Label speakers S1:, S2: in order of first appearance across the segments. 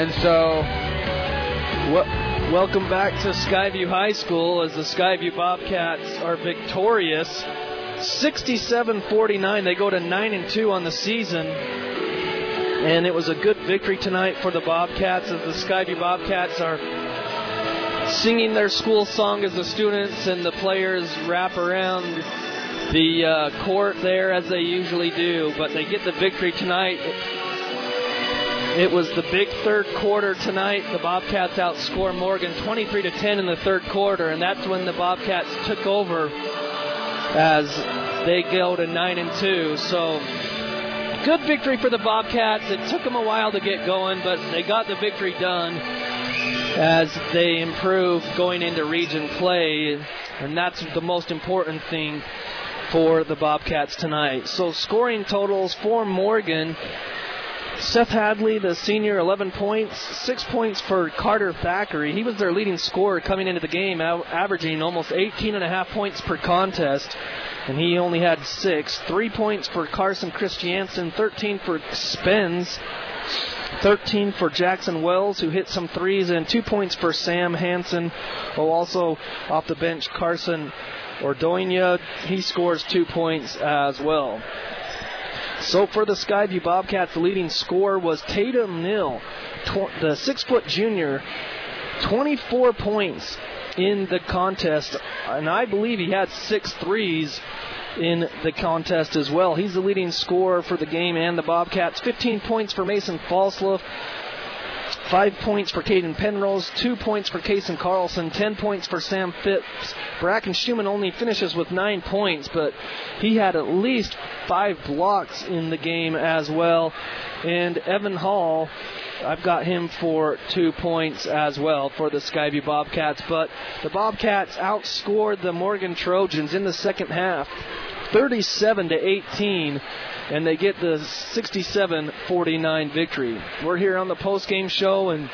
S1: And so,
S2: welcome back to Skyview High School as the Skyview Bobcats are victorious. 67-49. They go to 9 and 2 on the season. And it was a good victory tonight for the Bobcats as the Skyview Bobcats are singing their school song as the students and the players wrap around the uh, court there as they usually do. But they get the victory tonight. It was the big third quarter tonight. The Bobcats outscore Morgan 23 to 10 in the third quarter, and that's when the Bobcats took over as they go to 9 and 2. So good victory for the Bobcats. It took them a while to get going, but they got the victory done as they improve going into region play, and that's the most important thing for the Bobcats tonight. So scoring totals for Morgan. Seth Hadley, the senior, 11 points, six points for Carter Thackeray. He was their leading scorer coming into the game, averaging almost 18 and a half points per contest, and he only had six. Three points for Carson Christiansen, 13 for Spence, 13 for Jackson Wells, who hit some threes, and two points for Sam Hansen. Oh, also off the bench, Carson Ordonia, he scores two points as well. So for the Skyview Bobcats, the leading scorer was Tatum Nil, tw- the six foot junior, 24 points in the contest, and I believe he had six threes in the contest as well. He's the leading scorer for the game and the Bobcats. 15 points for Mason Falslev. Five points for Caden Penrose, two points for Kason Carlson, ten points for Sam Phipps. Bracken Schumann only finishes with nine points, but he had at least five blocks in the game as well. And Evan Hall, I've got him for two points as well for the Skyview Bobcats. But the Bobcats outscored the Morgan Trojans in the second half, 37 to 18 and they get the 67 49 victory. We're here on the post game show, and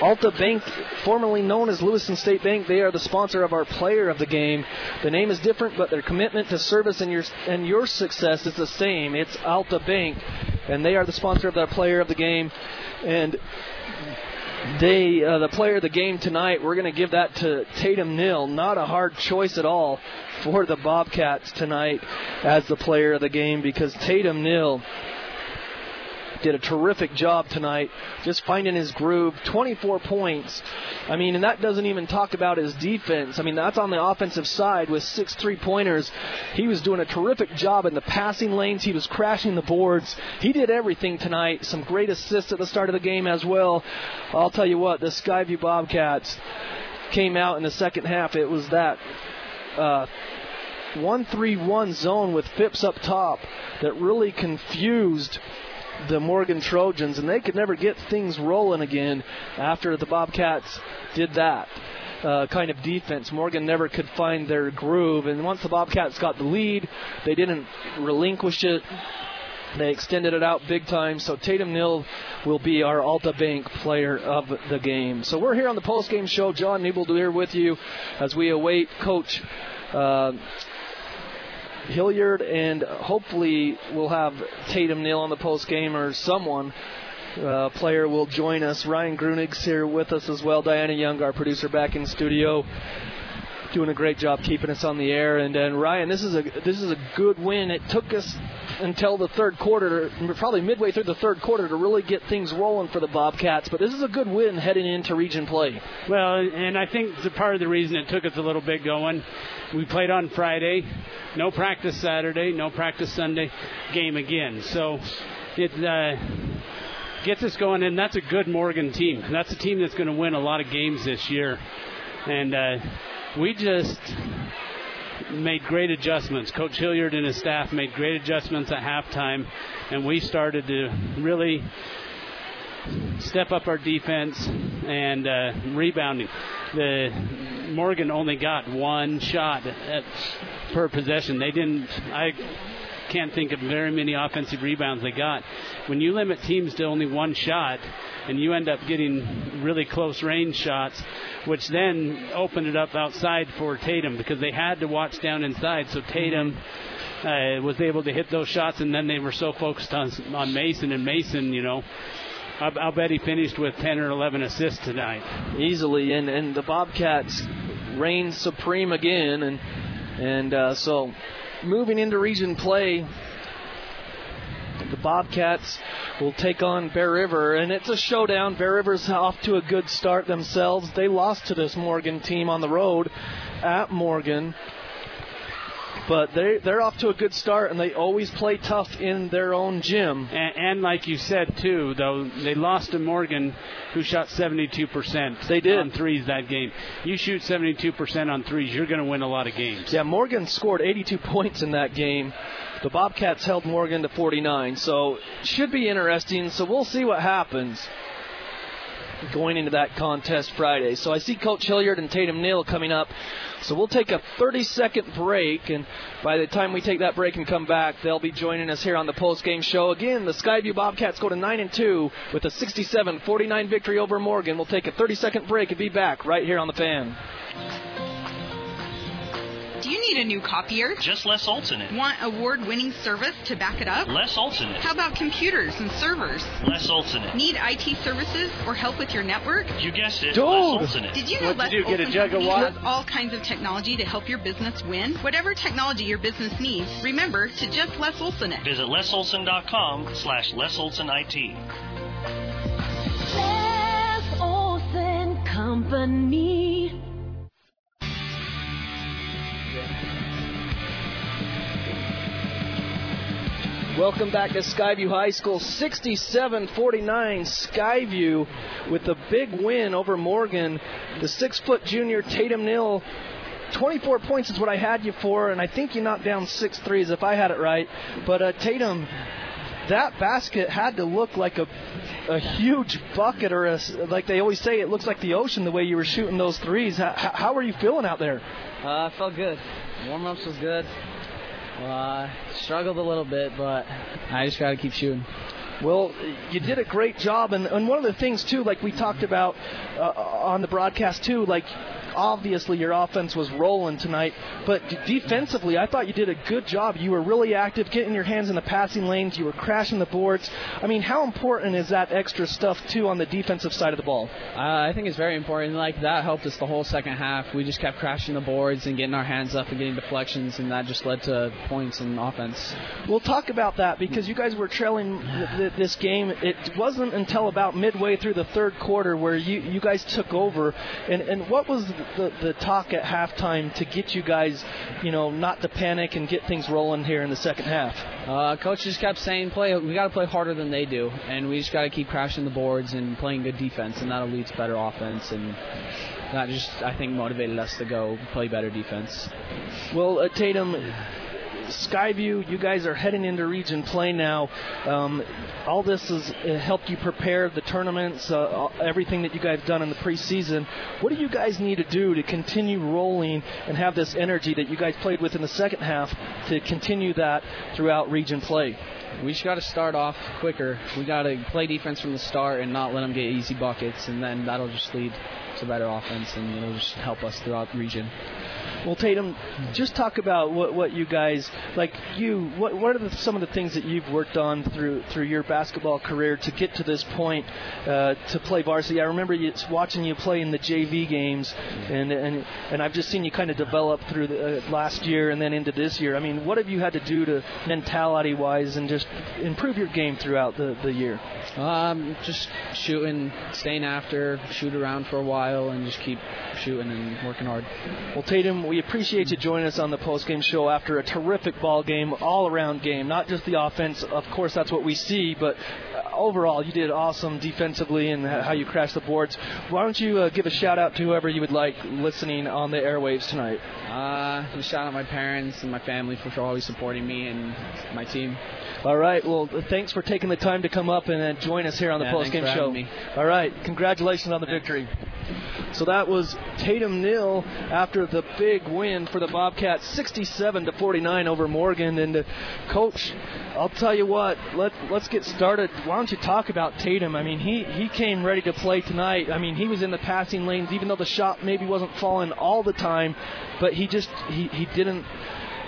S2: Alta Bank, formerly known as Lewiston State Bank, they are the sponsor of our player of the game. The name is different, but their commitment to service and your and your success is the same. It's Alta Bank, and they are the sponsor of our player of the game. And they, uh, the player of the game tonight, we're going to give that to Tatum Nil. Not a hard choice at all for the Bobcats tonight as the player of the game because Tatum Nil did a terrific job tonight, just finding his groove. 24 points. I mean, and that doesn't even talk about his defense. I mean, that's on the offensive side with six three pointers. He was doing a terrific job in the passing lanes. He was crashing the boards. He did everything tonight. Some great assists at the start of the game as well. I'll tell you what, the Skyview Bobcats came out in the second half. It was that. Uh, 1 3 1 zone with Phipps up top that really confused the Morgan Trojans, and they could never get things rolling again after the Bobcats did that. Uh, kind of defense. Morgan never could find their groove, and once the Bobcats got the lead, they didn't relinquish it. They extended it out big time. So Tatum Nil will be our Alta Bank player of the game. So we're here on the post game show. John Newbold here with you as we await Coach uh, Hilliard, and hopefully we'll have Tatum Nil on the post game or someone. Uh, player will join us. Ryan Grunig's here with us as well. Diana Young, our producer, back in studio, doing a great job keeping us on the air. And, and Ryan, this is a this is a good win. It took us until the third quarter, probably midway through the third quarter, to really get things rolling for the Bobcats. But this is a good win heading into region play.
S3: Well, and I think part of the reason it took us a little bit going, we played on Friday, no practice Saturday, no practice Sunday, game again. So it uh, gets us going, and that's a good Morgan team. That's a team that's going to win a lot of games this year. And uh, we just made great adjustments. Coach Hilliard and his staff made great adjustments at halftime, and we started to really step up our defense and uh, rebounding. The Morgan only got one shot at, per possession. They didn't. I can't think of very many offensive rebounds they got. When you limit teams to only one shot, and you end up getting really close range shots, which then opened it up outside for Tatum because they had to watch down inside. So Tatum uh, was able to hit those shots, and then they were so focused on on Mason and Mason, you know. I'll, bet he finished with 10 or 11 assists tonight.
S2: easily, and and the Bobcats reign supreme again, and and uh, so moving into region play. The Bobcats will take on Bear River, and it's a showdown. Bear River's off to a good start themselves. They lost to this Morgan team on the road at Morgan, but they they're off to a good start, and they always play tough in their own gym.
S3: And, and like you said too, though they lost to Morgan, who shot 72%.
S2: They did.
S3: on threes that game. You shoot 72% on threes, you're going to win a lot of games.
S2: Yeah, Morgan scored 82 points in that game. The Bobcats held Morgan to 49, so should be interesting. So we'll see what happens going into that contest Friday. So I see Coach Hilliard and Tatum Neal coming up. So we'll take a 30 second break, and by the time we take that break and come back, they'll be joining us here on the post game show. Again, the Skyview Bobcats go to 9 and 2 with a 67 49 victory over Morgan. We'll take a 30 second break and be back right here on the fan.
S1: Do you need a new copier?
S4: Just Les Olson it.
S1: Want award winning service to back it up?
S4: Les Olson it.
S1: How about computers and servers?
S4: Les Olson it.
S1: Need IT services or help with your network?
S4: You guessed it.
S2: Dude.
S4: Les Olson it.
S1: Did you know
S3: What'd
S1: Les
S3: you do, get a jug of
S1: Company
S3: water?
S1: has all kinds of technology to help your business win? Whatever technology your business needs, remember to just Les Olson it.
S4: Visit lesolson.com slash lesolsonit.
S5: Les Olson Company.
S2: Welcome back to Skyview High School. 67 49 Skyview with the big win over Morgan. The six foot junior Tatum Nill. 24 points is what I had you for, and I think you knocked down six threes if I had it right. But uh, Tatum, that basket had to look like a, a huge bucket, or a, like they always say, it looks like the ocean the way you were shooting those threes. How, how are you feeling out there?
S6: Uh, I felt good. Warm ups was good. Uh, struggled a little bit, but I just got to keep shooting.
S2: Well, you did a great job, and, and one of the things too, like we talked about uh, on the broadcast too, like obviously your offense was rolling tonight, but defensively, I thought you did a good job. You were really active, getting your hands in the passing lanes. You were crashing the boards. I mean, how important is that extra stuff too on the defensive side of the ball?
S6: Uh, I think it's very important. Like that helped us the whole second half. We just kept crashing the boards and getting our hands up and getting deflections, and that just led to points and offense.
S2: We'll talk about that because you guys were trailing th- th- this game. It wasn't until about midway through the third quarter where you, you guys took over. And, and what was the, the talk at halftime to get you guys, you know, not to panic and get things rolling here in the second half?
S6: Uh, coach just kept saying, "Play. We got to play harder than they do, and we just got to keep crashing the boards and playing good defense, and that'll lead to better offense." And that just, I think, motivated us to go play better defense.
S2: Well, uh, Tatum, Skyview, you guys are heading into region play now. Um, all this has uh, helped you prepare the tournaments, uh, everything that you guys done in the preseason. What do you guys need to do to continue rolling and have this energy that you guys played with in the second half to continue that throughout region play?
S6: We just got to start off quicker. We got to play defense from the start and not let them get easy buckets, and then that'll just lead to better offense, and it'll just help us throughout the region.
S2: Well, Tatum, just talk about what, what you guys like. You, what, what are the, some of the things that you've worked on through through your basketball career to get to this point uh, to play varsity? I remember you, watching you play in the JV games, and and and I've just seen you kind of develop through the uh, last year and then into this year. I mean, what have you had to do to mentality wise and just improve your game throughout the the year?
S6: Um, just shooting, staying after, shoot around for a while, and just keep shooting and working hard.
S2: Well, Tatum, we appreciate you joining us on the post-game show after a terrific ball game, all-around game. Not just the offense, of course, that's what we see, but uh, overall, you did awesome defensively and how you crashed the boards. Why don't you uh, give a shout out to whoever you would like listening on the airwaves tonight?
S6: Uh, shout out my parents and my family for always supporting me and my team.
S2: All right. Well, thanks for taking the time to come up and uh, join us here on the
S6: Yeah, thanks
S2: post-game show.
S6: me.
S2: All right. Congratulations on the victory. So that was Tatum Nil after the big win for the Bobcats, 67 to 49 over Morgan. And uh, coach, I'll tell you what. Let let's get started. Why don't you talk about Tatum? I mean, he he came ready to play tonight. I mean, he was in the passing lanes, even though the shot maybe wasn't falling all the time, but he just he he didn't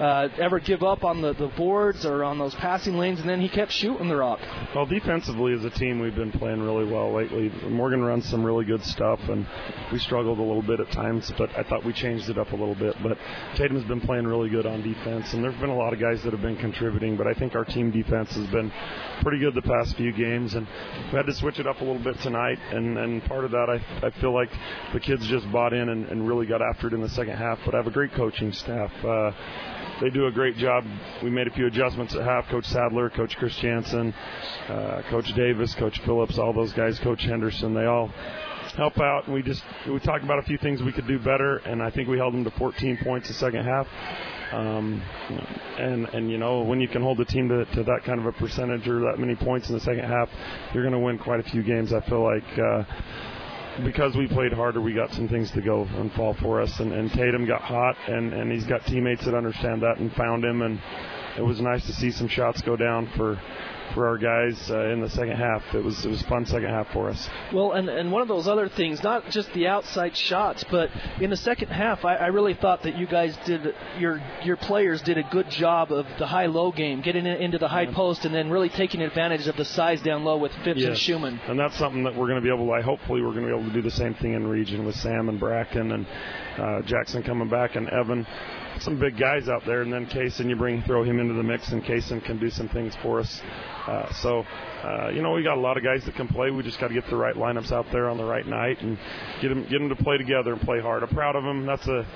S2: uh, ever give up on the, the boards or on those passing lanes, and then he kept shooting the rock.
S7: Well, defensively as a team, we've been playing really well lately. Morgan runs some really good stuff, and we struggled a little bit at times, but I thought we changed it up a little bit. But Tatum's been playing really good on defense, and there've been a lot of guys that have been contributing, but I think our team defense has been pretty good the past few games, and we had to switch it up a little bit tonight, and, and part of that I, I feel like the kids just bought in and, and really got after it in the second half, but I have a great coaching staff. Uh, they do a great job. We made a few adjustments at half. Coach Sadler, Coach Chris Jansen, uh, Coach Davis, Coach Phillips, all those guys, Coach Henderson, they all help out. And we just we talked about a few things we could do better, and I think we held them to 14 points in the second half. Um, and and you know when you can hold the team to, to that kind of a percentage or that many points in the second half, you're going to win quite a few games. I feel like. Uh, because we played harder, we got some things to go and fall for us. And, and Tatum got hot, and, and he's got teammates that understand that and found him. And it was nice to see some shots go down for for our guys uh, in the second half. It was it was a fun second half for us.
S2: Well, and and one of those other things, not just the outside shots, but in the second half, I, I really thought that you guys did your your players did a good job of the high-low game, getting it into the high
S7: Yeah.
S2: post, and then really taking advantage of the size down low with Phipps and
S7: Yes.
S2: Schumann.
S7: And that's something that we're going to be able to, I hopefully we're going to be able to do the same thing in region with Sam and Bracken and uh, Jackson coming back and Evan. Some big guys out there, and then Kaysen, you bring throw him into the mix, and Kaysen can do some things for us. Uh, so, uh, you know, we got a lot of guys that can play. We just got to get the right lineups out there on the right night and get them get them to play together and play hard. I'm proud of them. That's a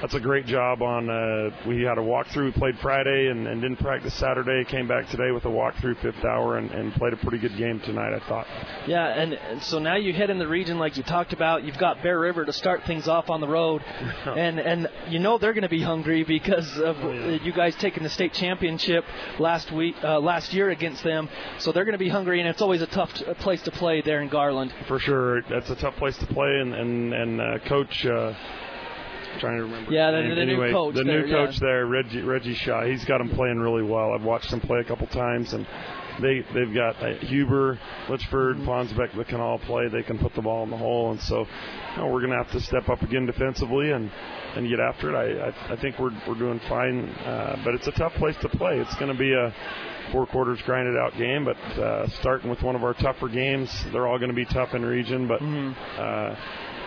S7: that's a great job on. Uh, we had a walkthrough. We played Friday and, and didn't practice Saturday. Came back today with a walkthrough fifth hour and, and played a pretty good game tonight. I thought.
S2: Yeah, and, and so now you head in the region like you talked about. You've got Bear River to start things off on the road, and and you know they're going to be hungry because of uh, you guys taking the state championship last week, uh, last year against them. So they're going to be hungry, and it's always a tough t- place to play there in Garland.
S7: For sure, that's a tough place to play, and and and uh, coach. Uh, trying to remember.
S2: Yeah, the- the new coach
S7: the
S2: there,
S7: new
S2: yeah.
S7: there, Reggie Reggie Shaw. He's got them playing really well. I've watched them play a couple times, and they they've got uh, Huber, Litchford,
S2: Mm-hmm.
S7: Ponsbeck that can all play. They can put the ball in the hole, and so you know, we're going to have to step up again defensively and and get after it. I I, I think we're we're doing fine, uh, but it's a tough place to play. It's going to be a four quarters grinded out game, but uh, starting with one of our tougher games, they're all going to be tough in region, but. Uh,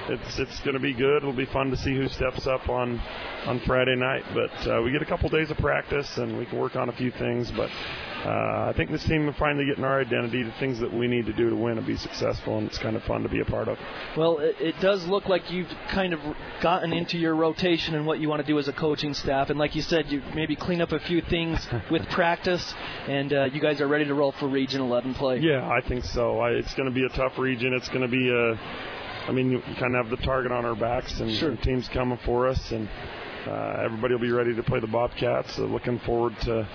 S7: it's it's going to be good. It'll be fun to see who steps up on on Friday night. But uh, we get a couple days of practice and we can work on a few things. But uh, I think this team is finally getting our identity, the things that we need to do to win and be successful, and it's kind of fun to be a part of.
S2: Well, it, it does look like you've kind of gotten into your rotation and what you want to do as a coaching staff. And like you said, you maybe clean up a few things with practice, and uh, you guys are ready to roll for Region 11 play.
S7: Yeah, I think so. I, it's going to be a tough region. It's going to be a. I mean, you kind of have the target on our backs, and,
S2: Sure.
S7: teams coming for us, and uh, everybody will be ready to play the Bobcats. So looking forward to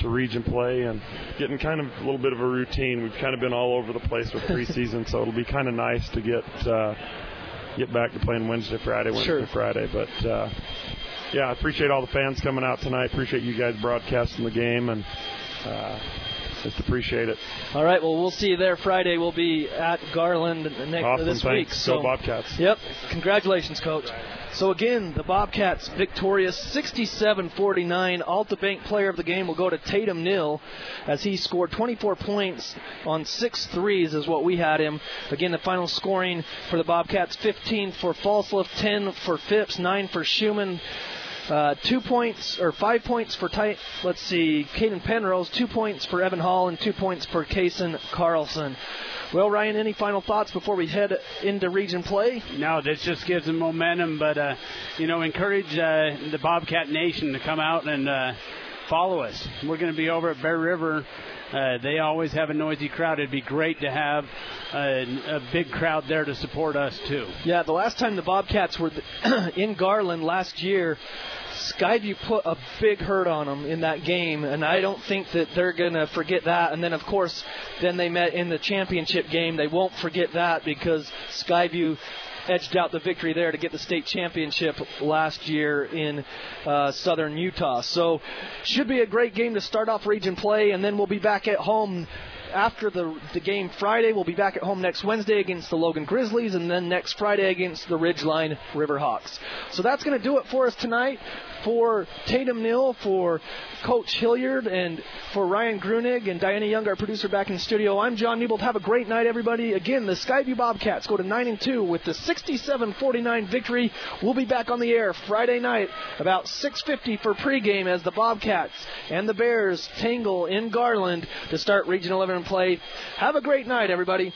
S7: to region play and getting kind of a little bit of a routine. We've kind of been all over the place with preseason, so it'll be kind of nice to get uh, get back to playing Wednesday, Friday, Wednesday,
S2: Sure.
S7: Friday. But uh, yeah, I appreciate all the fans coming out tonight. Appreciate you guys broadcasting the game, and uh, just appreciate it.
S2: All right. Well, we'll see you there Friday. We'll be at Garland next uh,
S7: Awesome,
S2: this
S7: thanks.
S2: week.
S7: Go
S2: So,
S7: Bobcats.
S2: Yep. Congratulations, coach. So again, the Bobcats victorious 67-49. Alta Bank player of the game will go to Tatum Nil as he scored 24 points on six threes is what we had him. Again, the final scoring for the Bobcats 15 for Falslev, 10 for Phipps, 9 for Schumann. Uh, two points or five points for tight. let's see, Caden Penrose, two points for Evan Hall, and two points for Kason Carlson. Well, Ryan, any final thoughts before we head into region play?
S3: No, this just gives them momentum, but uh, you know, encourage uh, the Bobcat Nation to come out and uh, follow us. We're going to be over at Bear River. Uh, they always have a noisy crowd. It'd be great to have a, a big crowd there to support us too.
S2: Yeah, the last time the Bobcats were in Garland last year, Skyview put a big hurt on them in that game, and I don't think that they're going to forget that. And then, of course, then they met in the championship game. They won't forget that because Skyview edged out the victory there to get the state championship last year in uh, southern Utah. So, should be a great game to start off region play, and then we'll be back at home after the the game Friday, we'll be back at home next Wednesday against the Logan Grizzlies, and then next Friday against the Ridgeline Riverhawks. So that's going to do it for us tonight. For Tatum Mill, for Coach Hilliard, and for Ryan Grunig and Diana Young, our producer back in the studio, I'm John Newbold. Have a great night, everybody. Again, the Skyview Bobcats go to 9 and 2 with the 67-49 victory. We'll be back on the air Friday night about 6:50 for pregame as the Bobcats and the Bears tangle in Garland to start Region 11 play. Have a great night, everybody.